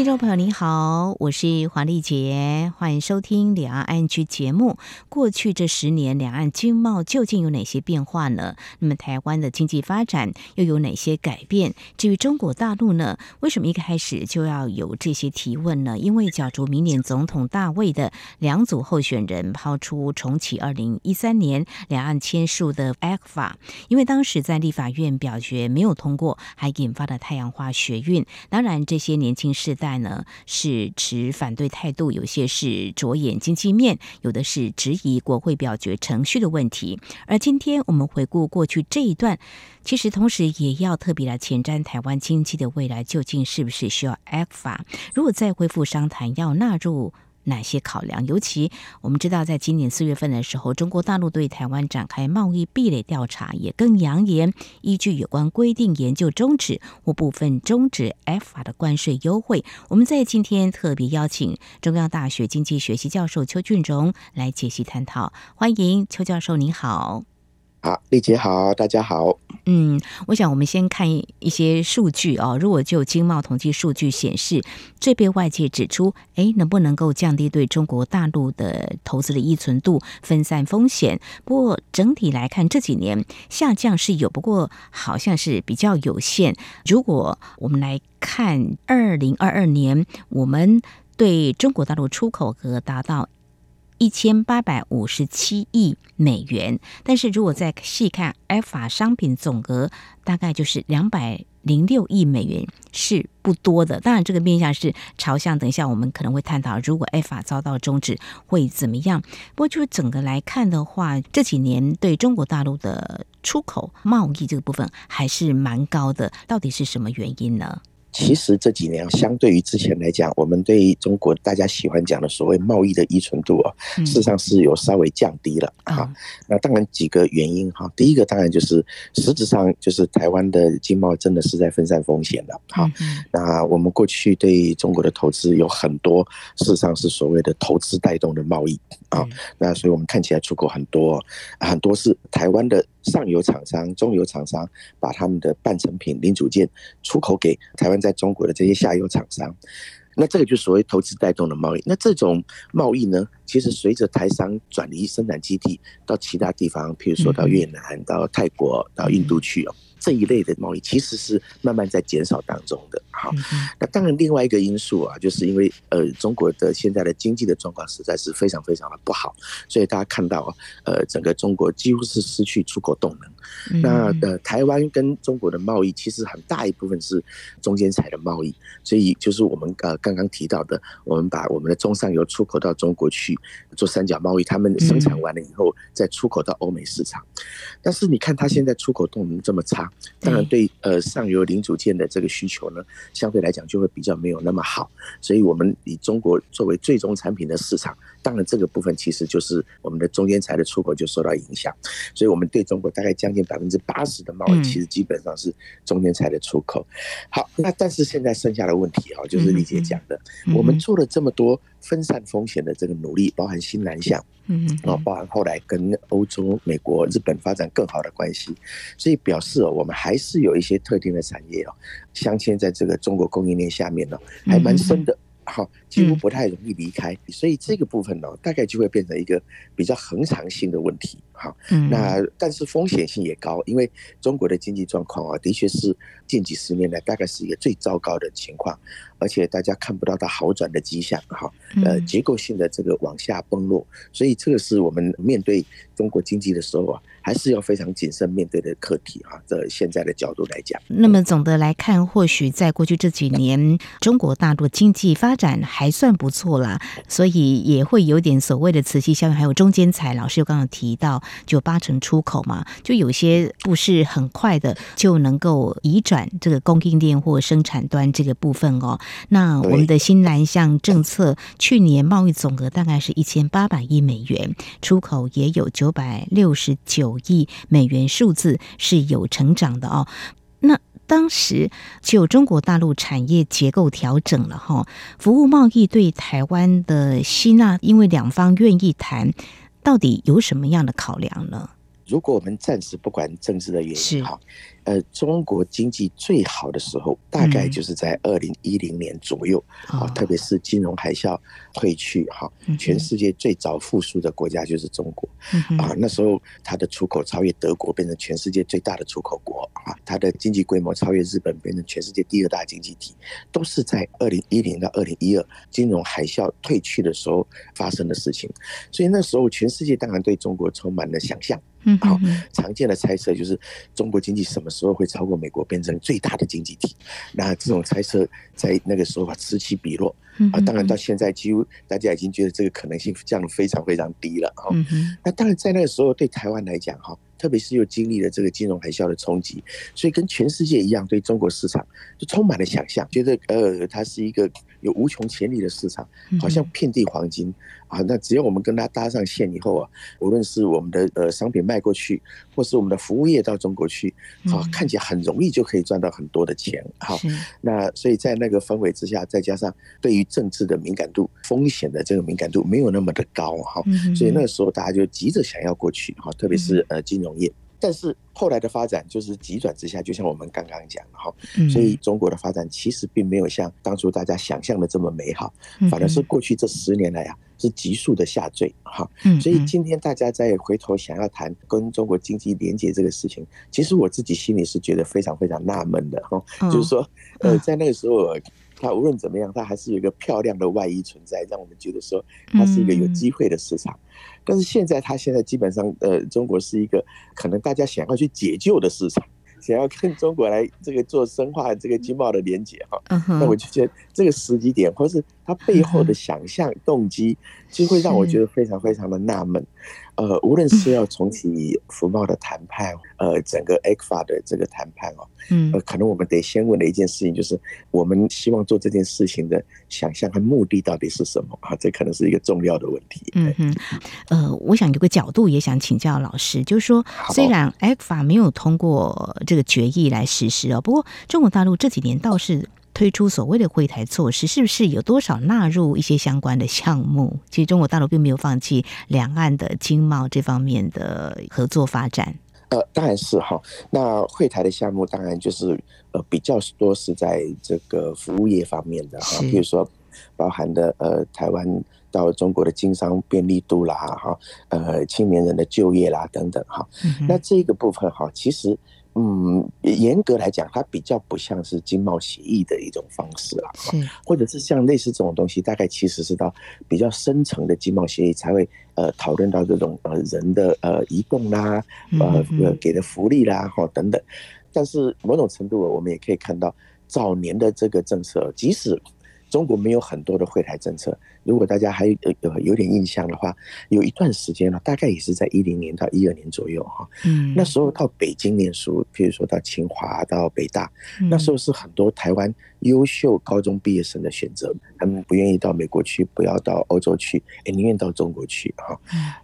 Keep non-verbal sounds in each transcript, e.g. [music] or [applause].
听众朋友您好，我是黄丽杰，欢迎收听两岸 ING 节目。过去这十年，两岸经贸究竟有哪些变化呢？那么台湾的经济发展又有哪些改变？至于中国大陆呢？为什么一开始就要有这些提问呢？因为角逐明年总统大位的两组候选人抛出重启二零一三年两岸签署的 ECFA，因为当时在立法院表决没有通过，还引发了太阳花学运。当然，这些年轻世代。在呢是持反对态度，有些是着眼经济面，有的是质疑国会表决程序的问题。而今天我们回顾过去这一段，其实同时也要特别来前瞻台湾经济的未来，究竟是不是需要 Act 法如果再恢复商谈，要纳入。哪些考量？尤其我们知道，在今年四月份的时候，中国大陆对台湾展开贸易壁垒调查，也更扬言依据有关规定研究终止或部分终止 F 法的关税优惠。我们在今天特别邀请中央大学经济学系教授邱俊荣来解析探讨。欢迎邱教授，您好。好，丽姐好，大家好。嗯，我想我们先看一些数据哦。如果就经贸统计数据显示，最被外界指出，哎，能不能够降低对中国大陆的投资的依存度，分散风险？不过整体来看，这几年下降是有，不过好像是比较有限。如果我们来看二零二二年，我们对中国大陆出口额达到。一千八百五十七亿美元，但是如果再细看 ECFA 商品总额，大概就是两百零六亿美元，是不多的。当然，这个面向是朝向，等一下我们可能会探讨，如果 ECFA 遭到终止会怎么样。不过，就是整个来看的话，这几年对中国大陆的出口贸易这个部分还是蛮高的，到底是什么原因呢？其实这几年相对于之前来讲，我们对中国大家喜欢讲的所谓贸易的依存度啊，事实上是有稍微降低了啊。那当然几个原因哈，第一个当然就是实质上就是台湾的经贸真的是在分散风险的哈。那我们过去对中国的投资有很多，事实上是所谓的投资带动的贸易啊。那所以我们看起来出口很多，很多是台湾的。上游厂商、中游厂商把他们的半成品、零组件出口给台湾在中国的这些下游厂商，那这个就是所谓投资带动的贸易。那这种贸易呢，其实随着台商转移生产基地到其他地方，譬如说到越南、到泰国、到印度去哦。这一类的贸易其实是慢慢在减少当中的。好，那当然另外一个因素啊，就是因为呃中国的现在的经济的状况实在是非常非常的不好，所以大家看到呃整个中国几乎是失去出口动能。那呃台湾跟中国的贸易其实很大一部分是中间材的贸易，所以就是我们呃刚刚提到的，我们把我们的中上游出口到中国去做三角贸易，他们生产完了以后再出口到欧美市场。但是你看它现在出口动能这么差。当然，对呃上游零组件的这个需求呢，相对来讲就会比较没有那么好，所以我们以中国作为最终产品的市场，当然这个部分其实就是我们的中间材的出口就受到影响，所以我们对中国大概将近百分之八十的贸易其实基本上是中间材的出口。好，那但是现在剩下的问题啊，就是李姐讲的，我们做了这么多。分散风险的这个努力，包含新南向，嗯，然后包含后来跟欧洲、美国、日本发展更好的关系，所以表示哦，我们还是有一些特定的产业哦，镶嵌在这个中国供应链下面呢，还蛮深的。好，几乎不太容易离开，所以这个部分呢，大概就会变成一个比较恒常性的问题。好，那但是风险性也高，因为中国的经济状况啊，的确是近几十年来大概是一个最糟糕的情况，而且大家看不到它好转的迹象。哈，呃，结构性的这个往下崩落，所以这个是我们面对中国经济的时候啊。还是要非常谨慎面对的课题啊！这现在的角度来讲，那么总的来看，或许在过去这几年，中国大陆经济发展还算不错啦，所以也会有点所谓的瓷器效应。还有中间材，老师又刚刚提到，就八成出口嘛，就有些不是很快的就能够移转这个供应链或生产端这个部分哦。那我们的新南向政策，去年贸易总额大概是一千八百亿美元，出口也有九百六十九。五亿美元数字是有成长的哦。那当时就中国大陆产业结构调整了哈，服务贸易对台湾的吸纳，因为两方愿意谈，到底有什么样的考量呢？如果我们暂时不管政治的原因，哈。呃，中国经济最好的时候，大概就是在二零一零年左右啊，特别是金融海啸退去哈，全世界最早复苏的国家就是中国啊。那时候它的出口超越德国，变成全世界最大的出口国啊。它的经济规模超越日本，变成全世界第二大经济体，都是在二零一零到二零一二金融海啸退去的时候发生的事情。所以那时候全世界当然对中国充满了想象。嗯，好，常见的猜测就是中国经济什么时候会超过美国，变成最大的经济体？那这种猜测在那个时候啊此起彼落啊，当然到现在几乎大家已经觉得这个可能性降得非常非常低了哈。那当然在那个时候对台湾来讲哈，特别是又经历了这个金融海啸的冲击，所以跟全世界一样，对中国市场就充满了想象，觉得呃它是一个有无穷潜力的市场，好像遍地黄金。啊，那只要我们跟它搭上线以后啊，无论是我们的呃商品卖过去，或是我们的服务业到中国去，啊，看起来很容易就可以赚到很多的钱。好，那所以在那个氛围之下，再加上对于政治的敏感度、风险的这个敏感度没有那么的高哈，所以那个时候大家就急着想要过去哈，特别是呃金融业。但是后来的发展就是急转直下，就像我们刚刚讲的哈，所以中国的发展其实并没有像当初大家想象的这么美好，反而是过去这十年来啊是急速的下坠哈。所以今天大家再回头想要谈跟中国经济连接这个事情，其实我自己心里是觉得非常非常纳闷的哈，就是说呃在那个时候。它无论怎么样，它还是有一个漂亮的外衣存在，让我们觉得说它是一个有机会的市场。但是现在，它现在基本上，呃，中国是一个可能大家想要去解救的市场，想要跟中国来这个做深化这个经贸的连接哈。那我就觉得这个时机点，或是它背后的想象动机，就会让我觉得非常非常的纳闷。呃，无论是要重启福茂的谈判，呃，整个 ECFA 的这个谈判哦，嗯，呃，可能我们得先问的一件事情就是，我们希望做这件事情的想象和目的到底是什么啊？这可能是一个重要的问题。嗯哼，呃，我想有个角度也想请教老师，就是说，虽然 ECFA 没有通过这个决议来实施哦，不过中国大陆这几年倒是。推出所谓的惠台措施，是不是有多少纳入一些相关的项目？其实中国大陆并没有放弃两岸的经贸这方面的合作发展。呃，当然是哈。那惠台的项目当然就是呃比较多是在这个服务业方面的哈，比如说包含的呃台湾到中国的经商便利度啦哈，呃青年人的就业啦等等哈。那这个部分哈，其实。嗯，严格来讲，它比较不像是经贸协议的一种方式啊，或者是像类似这种东西，大概其实是到比较深层的经贸协议才会呃讨论到这种呃人的呃移动啦，呃呃给的福利啦哈等等。但是某种程度，我们也可以看到早年的这个政策，即使。中国没有很多的惠台政策，如果大家还有有点印象的话，有一段时间了，大概也是在一零年到一二年左右哈。嗯，那时候到北京念书，譬如说到清华、到北大，那时候是很多台湾优秀高中毕业生的选择，他们不愿意到美国去，不要到欧洲去，哎，宁愿到中国去哈。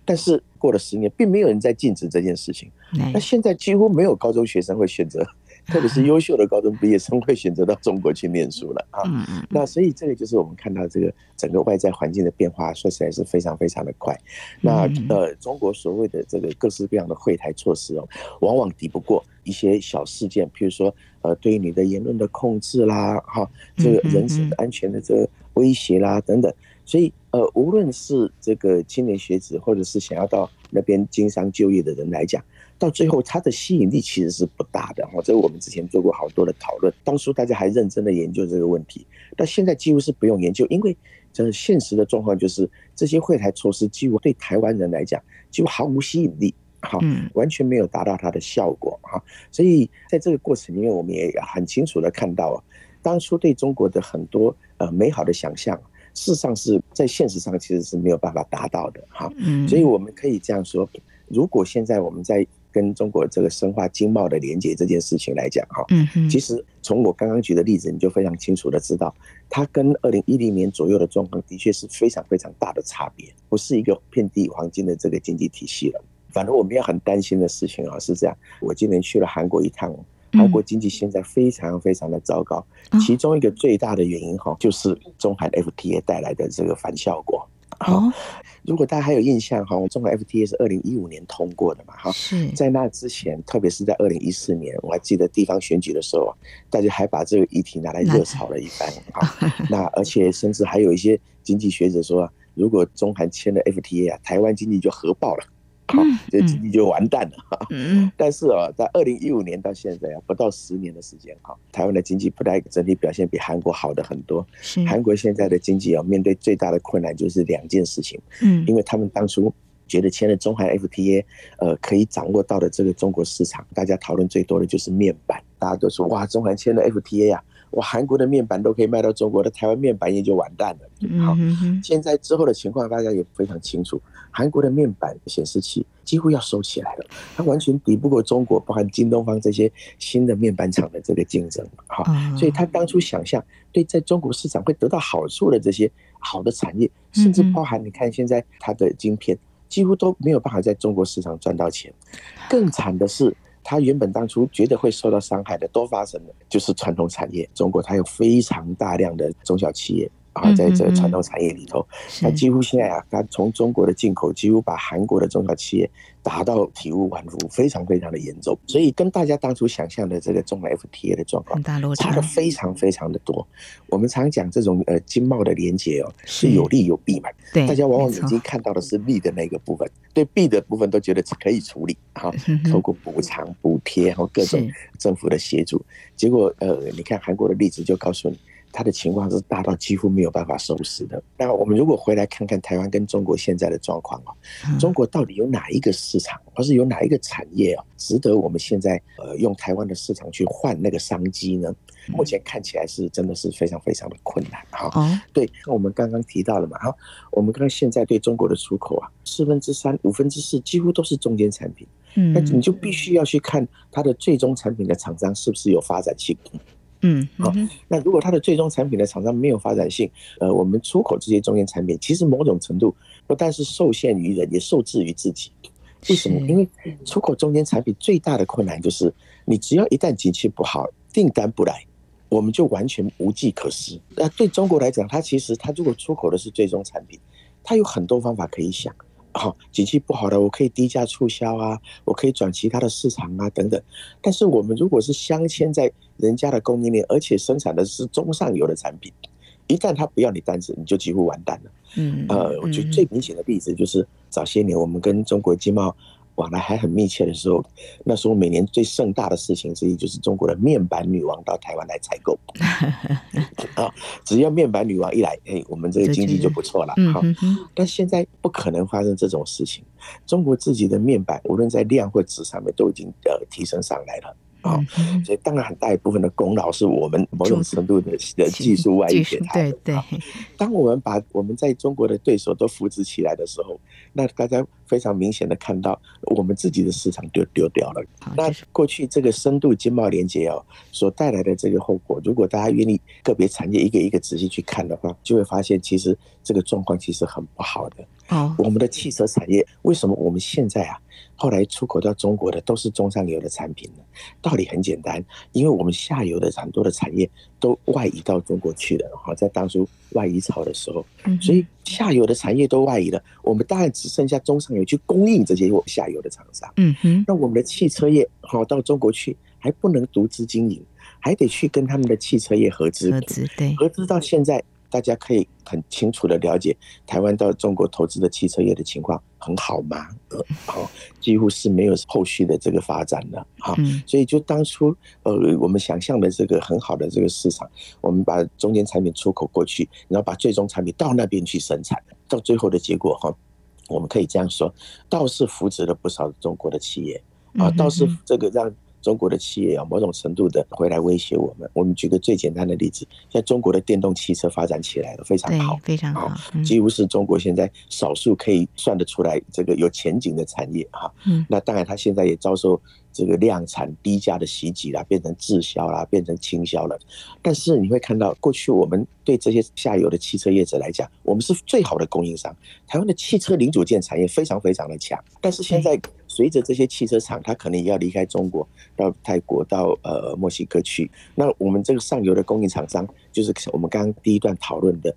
但是过了十年，并没有人在禁止这件事情。那现在几乎没有高中学生会选择。特别是优秀的高中毕业生会选择到中国去念书了啊，那所以这个就是我们看到这个整个外在环境的变化，说起来是非常非常的快。那呃，中国所谓的这个各式各样的会台措施哦，往往抵不过一些小事件，譬如说呃，对于你的言论的控制啦，哈，这个人身安全的这个威胁啦等等。所以呃，无论是这个青年学子，或者是想要到那边经商就业的人来讲。到最后，它的吸引力其实是不大的哈。这个我们之前做过好多的讨论，当初大家还认真的研究这个问题，但现在几乎是不用研究，因为这是现实的状况就是这些会台措施几乎对台湾人来讲几乎毫无吸引力，哈，完全没有达到它的效果哈。所以在这个过程里面，我们也很清楚的看到啊，当初对中国的很多呃美好的想象，事实上是在现实上其实是没有办法达到的哈。所以我们可以这样说，如果现在我们在跟中国这个深化经贸的连接这件事情来讲，哈，嗯，其实从我刚刚举的例子，你就非常清楚的知道，它跟二零一零年左右的状况的确是非常非常大的差别，不是一个遍地黄金的这个经济体系了。反正我们要很担心的事情啊，是这样。我今年去了韩国一趟，韩国经济现在非常非常的糟糕，其中一个最大的原因哈，就是中韩 FTA 带来的这个反效果。好，如果大家还有印象哈，我们中韩 FTA 是二零一五年通过的嘛哈，在那之前，特别是在二零一四年，我还记得地方选举的时候啊，大家还把这个议题拿来热炒了一番啊。[laughs] 那而且甚至还有一些经济学者说，如果中韩签了 FTA 啊，台湾经济就核爆了。好，这经济就完蛋了哈。嗯，但是啊，在二零一五年到现在啊，不到十年的时间哈，台湾的经济不但整体表现比韩国好的很多。是，韩国现在的经济啊，面对最大的困难就是两件事情。嗯，因为他们当初觉得签了中韩 FTA，呃，可以掌握到的这个中国市场，大家讨论最多的就是面板。大家都说哇，中韩签了 FTA 呀，哇，韩国的面板都可以卖到中国的，台湾面板业就完蛋了。好，现在之后的情况大家也非常清楚。韩国的面板显示器几乎要收起来了，它完全抵不过中国，包含京东方这些新的面板厂的这个竞争。好，所以他当初想象对在中国市场会得到好处的这些好的产业，甚至包含你看现在它的晶片几乎都没有办法在中国市场赚到钱。更惨的是，他原本当初觉得会受到伤害的都发生了，就是传统产业。中国它有非常大量的中小企业。啊，在这个传统产业里头，它几乎现在啊，它从中国的进口几乎把韩国的中小企业打到体无完肤，非常非常的严重。所以跟大家当初想象的这个中美 FTA 的状况差的非常非常的多。我们常讲这种呃经贸的连接哦，是有利有弊嘛。对，大家往往已经看到的是利的那个部分，对弊的部分都觉得可以处理。好，透过补偿、补贴和各种政府的协助，结果呃，你看韩国的例子就告诉你。它的情况是大到几乎没有办法收拾的。那我们如果回来看看台湾跟中国现在的状况啊，中国到底有哪一个市场，或是有哪一个产业啊，值得我们现在呃用台湾的市场去换那个商机呢？目前看起来是真的是非常非常的困难哈。对，那我们刚刚提到了嘛，哈，我们刚刚现在对中国的出口啊，四分之三、五分之四几乎都是中间产品。嗯，那你就必须要去看它的最终产品的厂商是不是有发展性。嗯，好。那如果它的最终产品的厂商没有发展性，呃，我们出口这些中间产品，其实某种程度不但是受限于人，也受制于自己。为什么？因为出口中间产品最大的困难就是，你只要一旦景气不好，订单不来，我们就完全无计可施。那对中国来讲，它其实它如果出口的是最终产品，它有很多方法可以想。好，景气不好的，我可以低价促销啊，我可以转其他的市场啊，等等。但是我们如果是镶嵌在人家的供应链，而且生产的是中上游的产品，一旦他不要你单子，你就几乎完蛋了。嗯，呃，我觉得最明显的例子就是早些年我们跟中国经贸。往来还很密切的时候，那时候每年最盛大的事情之一就是中国的面板女王到台湾来采购。[laughs] 啊，只要面板女王一来，哎，我们这个经济就不错了。好，但现在不可能发生这种事情。中国自己的面板，无论在量或质上面，都已经呃提升上来了。啊，所以当然很大一部分的功劳是我们某种程度的的技术外溢给他。对对。当我们把我们在中国的对手都扶植起来的时候，那大家非常明显的看到，我们自己的市场丢丢掉了。那过去这个深度经贸连接哦，所带来的这个后果，如果大家愿意个别产业一个一个仔细去看的话，就会发现其实这个状况其实很不好的。好，我们的汽车产业为什么我们现在啊，后来出口到中国的都是中上游的产品呢？道理很简单，因为我们下游的很多的产业都外移到中国去了。哈，在当初外移潮的时候，所以下游的产业都外移了，我们当然只剩下中上游去供应这些我下游的厂商。嗯哼，那我们的汽车业好到中国去还不能独资经营，还得去跟他们的汽车业合资。合资对，合资到现在。大家可以很清楚的了解，台湾到中国投资的汽车业的情况很好吗？呃，[laughs] 好，几乎是没有后续的这个发展了。哈，所以就当初呃我们想象的这个很好的这个市场，我们把中间产品出口过去，然后把最终产品到那边去生产，到最后的结果哈，我们可以这样说，倒是扶植了不少中国的企业啊，倒是这个让。中国的企业啊，某种程度的回来威胁我们。我们举个最简单的例子，像中国的电动汽车发展起来了，非常好，非常好，几乎是中国现在少数可以算得出来这个有前景的产业哈。嗯，那当然，它现在也遭受这个量产低价的袭击啦，变成滞销啦，变成倾销了。但是你会看到，过去我们对这些下游的汽车业者来讲，我们是最好的供应商。台湾的汽车零组件产业非常非常的强，但是现在。随着这些汽车厂，它可能也要离开中国，到泰国、到呃墨西哥去。那我们这个上游的供应厂商，就是我们刚刚第一段讨论的，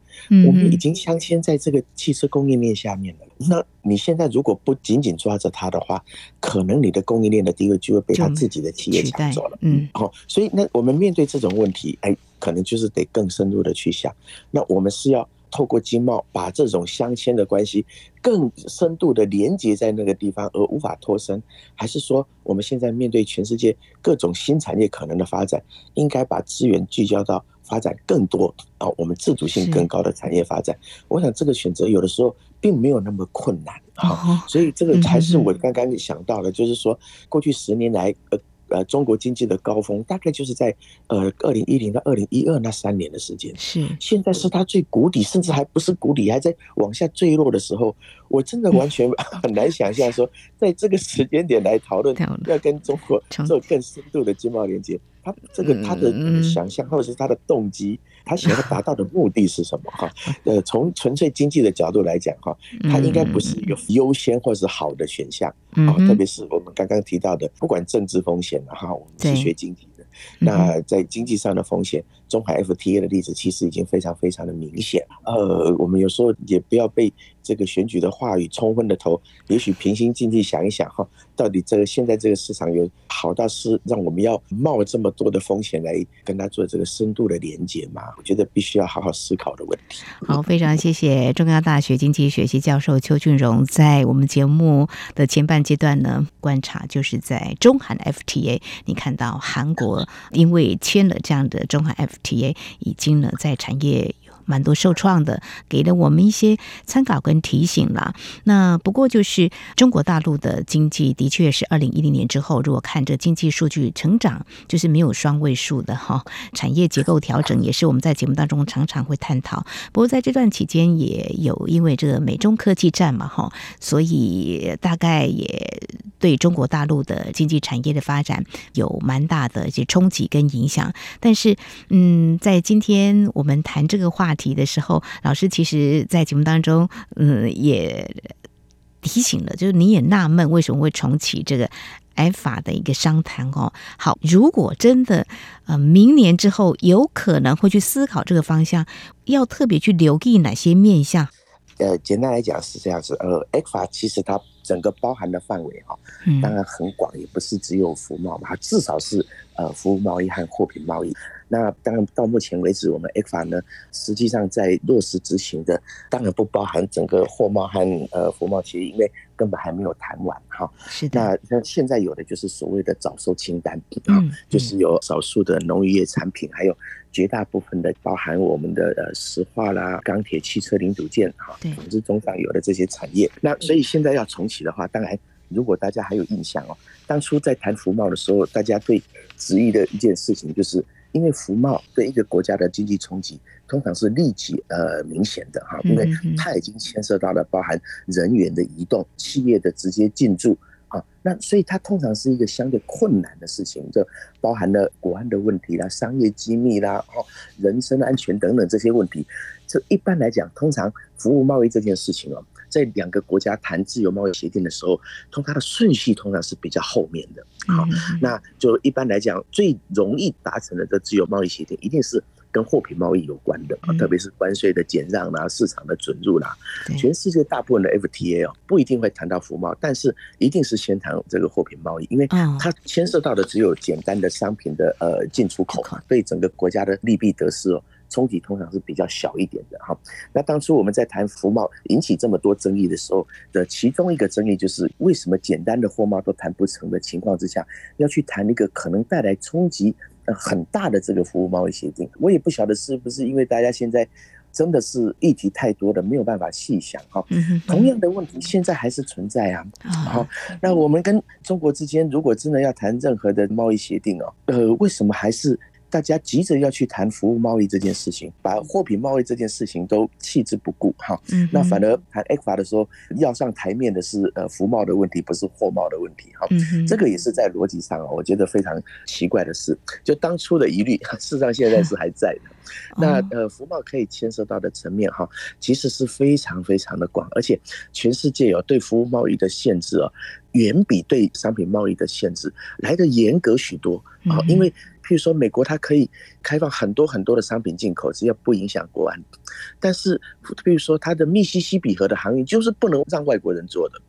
我们已经镶嵌在这个汽车供应链下面了。那你现在如果不紧紧抓着它的话，可能你的供应链的地位就会被它自己的企业抢走了。嗯，好，所以那我们面对这种问题，哎，可能就是得更深入的去想。那我们是要。透过经贸把这种镶嵌的关系更深度的连接在那个地方而无法脱身，还是说我们现在面对全世界各种新产业可能的发展，应该把资源聚焦到发展更多啊，我们自主性更高的产业发展？我想这个选择有的时候并没有那么困难啊，所以这个才是我刚刚想到的，就是说过去十年来呃。呃，中国经济的高峰大概就是在呃二零一零到二零一二那三年的时间，是。现在是它最谷底，甚至还不是谷底，还在往下坠落的时候，我真的完全 [laughs] 很难想象说，在这个时间点来讨论要跟中国做更深度的经贸连接，他这个他的想象或者是他的动机。他想要达到的目的是什么？哈，[laughs] 呃，从纯粹经济的角度来讲，哈，它应该不是一个优先或是好的选项啊。特别是我们刚刚提到的，不管政治风险哈，我们是学经济的，那在经济上的风险，中韩 FTA 的例子其实已经非常非常的明显。呃，我们有时候也不要被这个选举的话语冲昏了头，也许平心静气想一想，哈，到底这个现在这个市场有好到是让我们要冒这么多的风险来跟他做这个深度的连接吗？我觉得必须要好好思考的问题。好，非常谢谢中央大学经济学系教授邱俊荣，在我们节目的前半阶段呢，观察就是在中韩 FTA，你看到韩国因为签了这样的中韩 F FTA，已经呢在产业。蛮多受创的，给了我们一些参考跟提醒了。那不过就是中国大陆的经济的确是二零一零年之后，如果看这经济数据成长，就是没有双位数的哈。产业结构调整也是我们在节目当中常常会探讨。不过在这段期间也有因为这个美中科技战嘛哈，所以大概也对中国大陆的经济产业的发展有蛮大的一些冲击跟影响。但是嗯，在今天我们谈这个话题。提的时候，老师其实，在节目当中，嗯，也提醒了，就是你也纳闷为什么会重启这个 ECFA 的一个商谈哦。好，如果真的呃，明年之后有可能会去思考这个方向，要特别去留意哪些面向？呃，简单来讲是这样子，呃，ECFA 其实它整个包含的范围哈，当然很广，也不是只有服贸嘛，它至少是呃服务贸易和货品贸易。那当然，到目前为止，我们 ECFA 呢，实际上在落实执行的，当然不包含整个货贸和呃服贸协议，因为根本还没有谈完哈。是的。那那现在有的就是所谓的早收清单啊，就是有少数的农渔业产品，还有绝大部分的包含我们的呃石化啦、钢铁、汽车零组件哈，总之中上游的这些产业。那所以现在要重启的话，当然如果大家还有印象哦，当初在谈服贸的时候，大家最质疑的一件事情就是。因为服贸对一个国家的经济冲击通常是立即呃明显的哈，因为它已经牵涉到了包含人员的移动、企业的直接进驻啊，那所以它通常是一个相对困难的事情，就包含了国安的问题啦、商业机密啦、哦人身安全等等这些问题。这一般来讲，通常服务贸易这件事情哦。在两个国家谈自由贸易协定的时候，通它的顺序通常是比较后面的。好，那就一般来讲，最容易达成的这自由贸易协定，一定是跟货品贸易有关的，特别是关税的减让啦、市场的准入啦。全世界大部分的 FTA 哦，不一定会谈到服贸，但是一定是先谈这个货品贸易，因为它牵涉到的只有简单的商品的呃进出口，对整个国家的利弊得失哦。冲击通常是比较小一点的哈。那当初我们在谈服贸引起这么多争议的时候的其中一个争议，就是为什么简单的货贸都谈不成的情况之下，要去谈一个可能带来冲击很大的这个服务贸易协定？我也不晓得是不是因为大家现在真的是议题太多了，没有办法细想哈。同样的问题现在还是存在啊。好，那我们跟中国之间如果真的要谈任何的贸易协定哦，呃，为什么还是？大家急着要去谈服务贸易这件事情，把货品贸易这件事情都弃之不顾哈。那反而谈 ECFA 的时候，要上台面的是呃服贸的问题，不是货贸的问题哈。这个也是在逻辑上啊，我觉得非常奇怪的事。就当初的疑虑，事实上现在是还在的。那呃，服贸可以牵涉到的层面哈，其实是非常非常的广，而且全世界有对服务贸易的限制哦，远比对商品贸易的限制来得严格许多啊。因为譬如说美国它可以开放很多很多的商品进口，只要不影响国安，但是譬如说它的密西西比河的航运就是不能让外国人做的。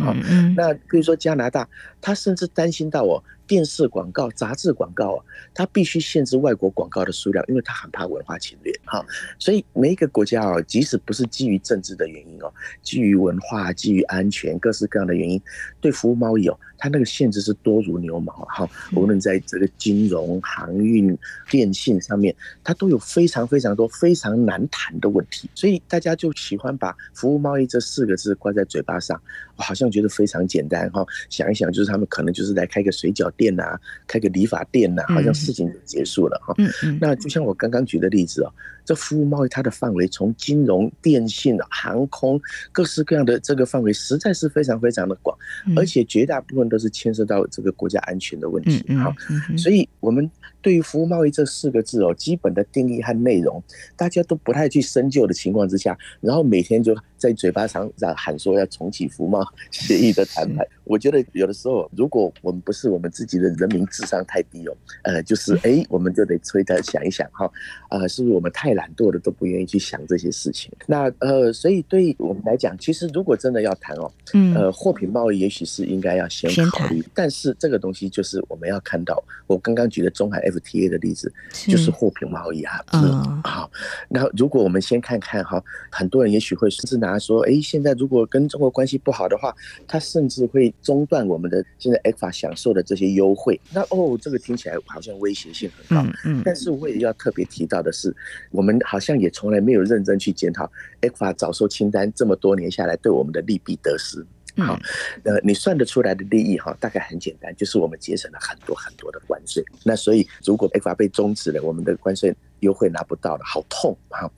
好，那比如说加拿大，他甚至担心到哦。电视广告、杂志广告啊，它必须限制外国广告的数量，因为它很怕文化侵略。哈，所以每一个国家哦，即使不是基于政治的原因哦，基于文化、基于安全、各式各样的原因，对服务贸易哦，它那个限制是多如牛毛。哈，无论在这个金融、航运、电信上面，它都有非常非常多非常难谈的问题。所以大家就喜欢把服务贸易这四个字挂在嘴巴上，好像觉得非常简单。哈，想一想，就是他们可能就是来开个水饺店呐，开个理发店呐，好像事情就结束了哈。那就像我刚刚举的例子哦，这服务贸易它的范围从金融、电信、航空各式各样的这个范围实在是非常非常的广，而且绝大部分都是牵涉到这个国家安全的问题哈。所以我们对于服务贸易这四个字哦，基本的定义和内容，大家都不太去深究的情况之下，然后每天就在嘴巴上在喊说要重启服贸协议的谈判。我觉得有的时候，如果我们不是我们自己的人民智商太低哦，呃，就是哎，我们就得催他想一想哈，呃，是不是我们太懒惰了，都不愿意去想这些事情？那呃，所以对于我们来讲，其实如果真的要谈哦，嗯呃，货品贸易也许是应该要先考虑，但是这个东西就是我们要看到，我刚刚举的中海 FTA 的例子，就是货品贸易啊，嗯，好，那如果我们先看看哈，很多人也许会甚至拿说，哎，现在如果跟中国关系不好的话，他甚至会。中断我们的现在 ECFA 享受的这些优惠，那哦，这个听起来好像威胁性很高。嗯嗯。但是我也要特别提到的是，我们好像也从来没有认真去检讨 ECFA 早收清单这么多年下来对我们的利弊得失。好，呃，你算得出来的利益哈，大概很简单，就是我们节省了很多很多的关税。那所以如果 ECFA 被终止了，我们的关税优惠拿不到了，好痛哈。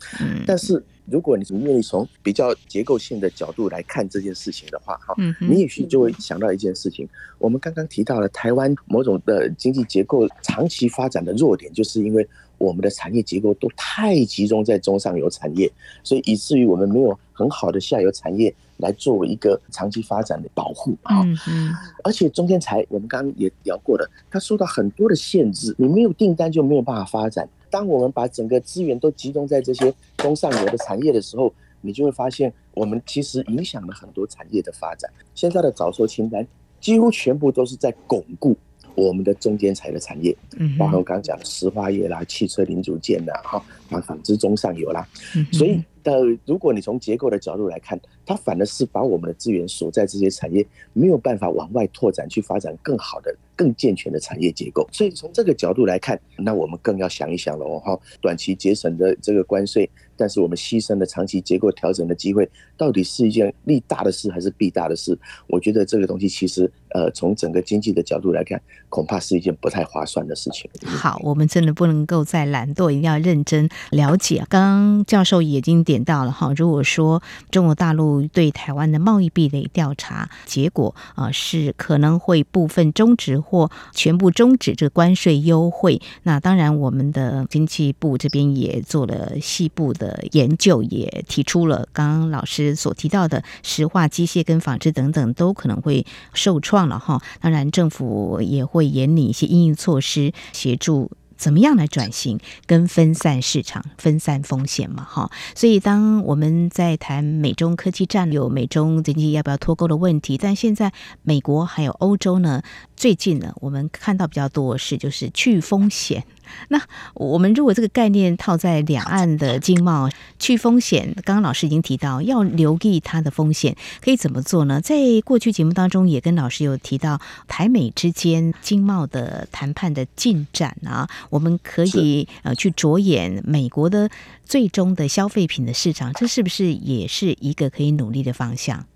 但是。如果你愿意从比较结构性的角度来看这件事情的话，哈，你也许就会想到一件事情。我们刚刚提到了台湾某种的经济结构长期发展的弱点，就是因为我们的产业结构都太集中在中上游产业，所以以至于我们没有很好的下游产业来作为一个长期发展的保护，哈。而且中间材我们刚刚也聊过了，它受到很多的限制，你没有订单就没有办法发展。当我们把整个资源都集中在这些中上游的产业的时候，你就会发现，我们其实影响了很多产业的发展。现在的早收清单几乎全部都是在巩固我们的中间材的产业，嗯包括我刚刚讲的石化业啦、汽车零组件啦、哈啊、纺织中上游啦。所以呃，如果你从结构的角度来看，它反而是把我们的资源锁在这些产业，没有办法往外拓展去发展更好的。更健全的产业结构，所以从这个角度来看，那我们更要想一想了哦哈。短期节省的这个关税，但是我们牺牲了长期结构调整的机会，到底是一件利大的事还是弊大的事？我觉得这个东西其实，呃，从整个经济的角度来看，恐怕是一件不太划算的事情。好，我们真的不能够再懒惰，一定要认真了解。刚刚教授已经点到了哈，如果说中国大陆对台湾的贸易壁垒调查结果啊，是可能会部分终止。或全部终止这个关税优惠，那当然，我们的经济部这边也做了细部的研究，也提出了刚刚老师所提到的石化、机械跟纺织等等都可能会受创了哈。当然，政府也会严拟一些应应措施，协助。怎么样来转型跟分散市场、分散风险嘛？哈，所以当我们在谈美中科技战，有美中经济要不要脱钩的问题，但现在美国还有欧洲呢，最近呢，我们看到比较多的是就是去风险。那我们如果这个概念套在两岸的经贸去风险，刚刚老师已经提到要留意它的风险，可以怎么做呢？在过去节目当中也跟老师有提到台美之间经贸的谈判的进展啊，我们可以呃去着眼美国的最终的消费品的市场，这是不是也是一个可以努力的方向？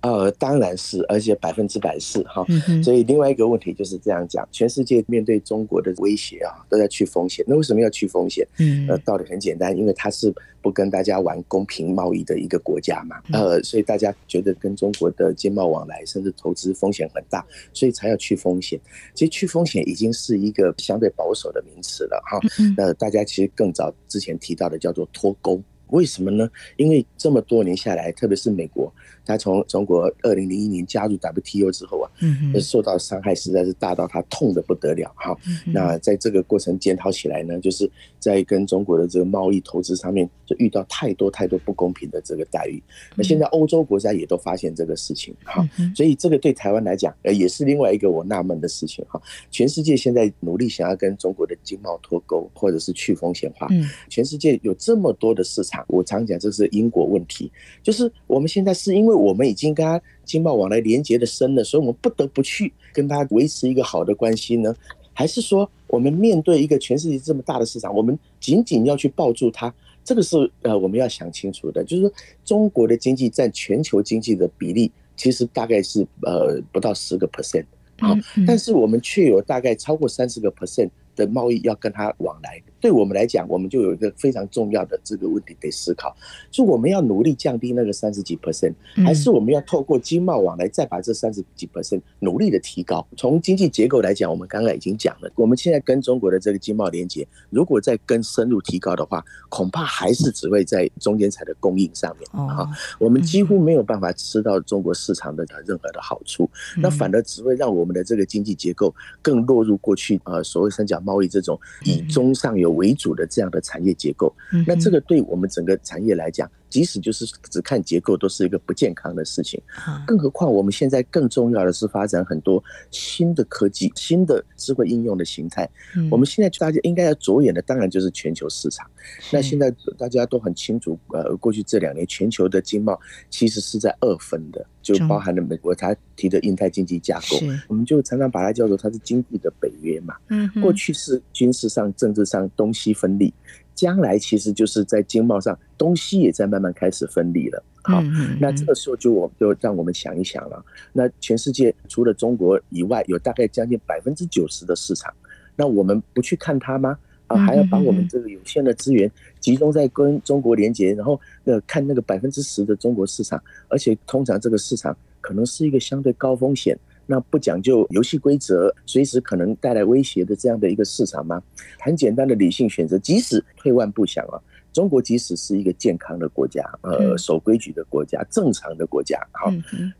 呃，当然是，而且百分之百是哈。所以另外一个问题就是这样讲，全世界面对中国的威胁啊，都在去风险。那为什么要去风险？嗯，呃，道理很简单，因为它是不跟大家玩公平贸易的一个国家嘛。呃，所以大家觉得跟中国的经贸往来甚至投资风险很大，所以才要去风险。其实去风险已经是一个相对保守的名词了哈。呃，大家其实更早之前提到的叫做脱钩。为什么呢？因为这么多年下来，特别是美国。他从中国二零零一年加入 WTO 之后啊，嗯，受到伤害实在是大到他痛的不得了哈。那在这个过程检讨起来呢，就是在跟中国的这个贸易投资上面，就遇到太多太多不公平的这个待遇。那现在欧洲国家也都发现这个事情哈，所以这个对台湾来讲，呃，也是另外一个我纳闷的事情哈。全世界现在努力想要跟中国的经贸脱钩，或者是去风险化。嗯全世界有这么多的市场，我常讲这是因果问题，就是我们现在是因为。我们已经跟他经贸往来连接的深了，所以我们不得不去跟他维持一个好的关系呢？还是说，我们面对一个全世界这么大的市场，我们仅仅要去抱住它？这个是呃，我们要想清楚的。就是说，中国的经济占全球经济的比例，其实大概是呃不到十个 percent 啊，但是我们却有大概超过三十个 percent 的贸易要跟他往来。对我们来讲，我们就有一个非常重要的这个问题得思考：是我们要努力降低那个三十几 percent，还是我们要透过经贸往来再把这三十几 percent 努力的提高？从经济结构来讲，我们刚刚已经讲了，我们现在跟中国的这个经贸连接，如果再更深入提高的话，恐怕还是只会在中间材的供应上面啊，我们几乎没有办法吃到中国市场的任何的好处，那反而只会让我们的这个经济结构更落入过去呃所谓三角贸易这种以中上游。为主的这样的产业结构，那这个对我们整个产业来讲，即使就是只看结构，都是一个不健康的事情。更何况我们现在更重要的是发展很多新的科技、新的智慧应用的形态。我们现在大家应该要着眼的，当然就是全球市场。那现在大家都很清楚，呃，过去这两年全球的经贸其实是在二分的，就包含了美国他提的印太经济架构，我们就常常把它叫做它是经济的北约嘛。嗯过去是军事上、政治上东西分立。将来其实就是在经贸上，东西也在慢慢开始分离了。好，那这个时候就我就让我们想一想了。那全世界除了中国以外，有大概将近百分之九十的市场，那我们不去看它吗？啊，还要把我们这个有限的资源集中在跟中国连接，然后呃看那个百分之十的中国市场，而且通常这个市场可能是一个相对高风险。那不讲究游戏规则，随时可能带来威胁的这样的一个市场吗？很简单的理性选择，即使退万步想啊，中国即使是一个健康的国家，呃，守规矩的国家，正常的国家，好，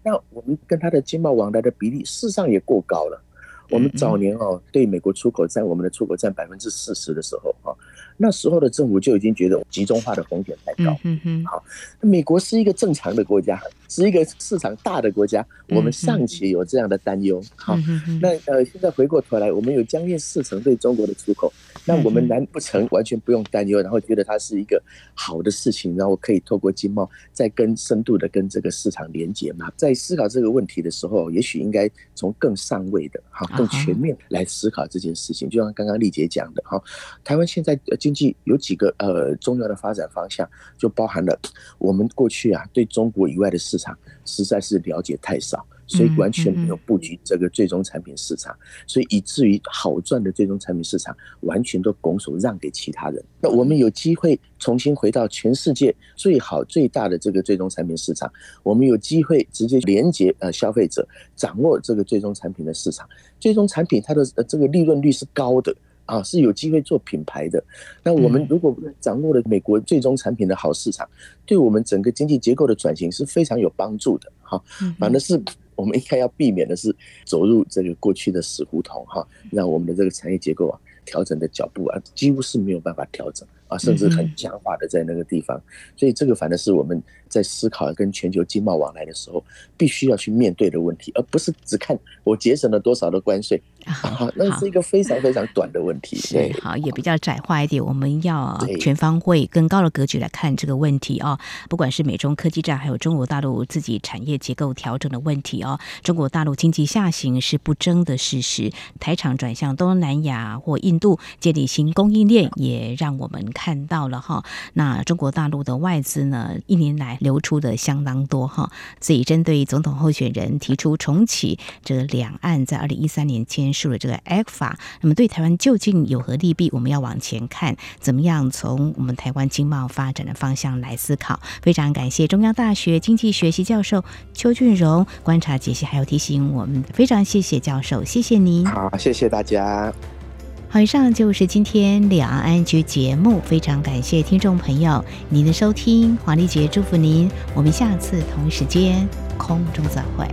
那我们跟它的经贸往来的比例事实上也过高了。我们早年哦，对美国出口占我们的出口占百分之四十的时候啊。那时候的政府就已经觉得集中化的风险太高。嗯嗯。好，美国是一个正常的国家，是一个市场大的国家，我们尚且有这样的担忧。好，那呃，现在回过头来，我们有将近四成对中国的出口，那我们难不成完全不用担忧，然后觉得它是一个好的事情，然后可以透过经贸再跟深度的跟这个市场连接吗？在思考这个问题的时候，也许应该从更上位的、哈更全面来思考这件事情。就像刚刚丽姐讲的，哈，台湾现在经济有几个呃重要的发展方向，就包含了 [tsk] 我们过去啊对中国以外的市场实在是了解太少，所以完全没有布局这个最终产品市场，所以以至于好赚的最终产品市场完全都拱手让给其他人。那我们有机会重新回到全世界最好最大的这个最终产品市场，我们有机会直接连接呃消费者，掌握这个最终产品的市场，最终产品它的呃这个利润率是高的。啊，是有机会做品牌的。那我们如果掌握了美国最终产品的好市场，对我们整个经济结构的转型是非常有帮助的。哈，反正是我们应该要避免的是走入这个过去的死胡同。哈，让我们的这个产业结构啊。调整的脚步啊，几乎是没有办法调整啊，甚至很僵化的在那个地方，所以这个反正是我们在思考跟全球经贸往来的时候，必须要去面对的问题，而不是只看我节省了多少的关税，好，那是一个非常非常短的问题，对好，也比较窄化一点。我们要全方位、更高的格局来看这个问题哦。不管是美中科技战，还有中国大陆自己产业结构调整的问题哦。中国大陆经济下行是不争的事实，台厂转向东南亚或印度建立新供应链，也让我们看到了哈。那中国大陆的外资呢，一年来流出的相当多哈。所以，针对总统候选人提出重启这个两岸在二零一三年签署了这个 ECFA，那么对台湾究竟有何利弊？我们要往前看，怎么样从我们台湾经贸发展的方向来思考？非常感谢中央大学经济学系教授邱俊荣观察解析，还有提醒我们，非常谢谢教授，谢谢您。好，谢谢大家。好，以上就是今天两岸局节目，非常感谢听众朋友您的收听，黄丽杰祝福您，我们下次同一时间空中再会。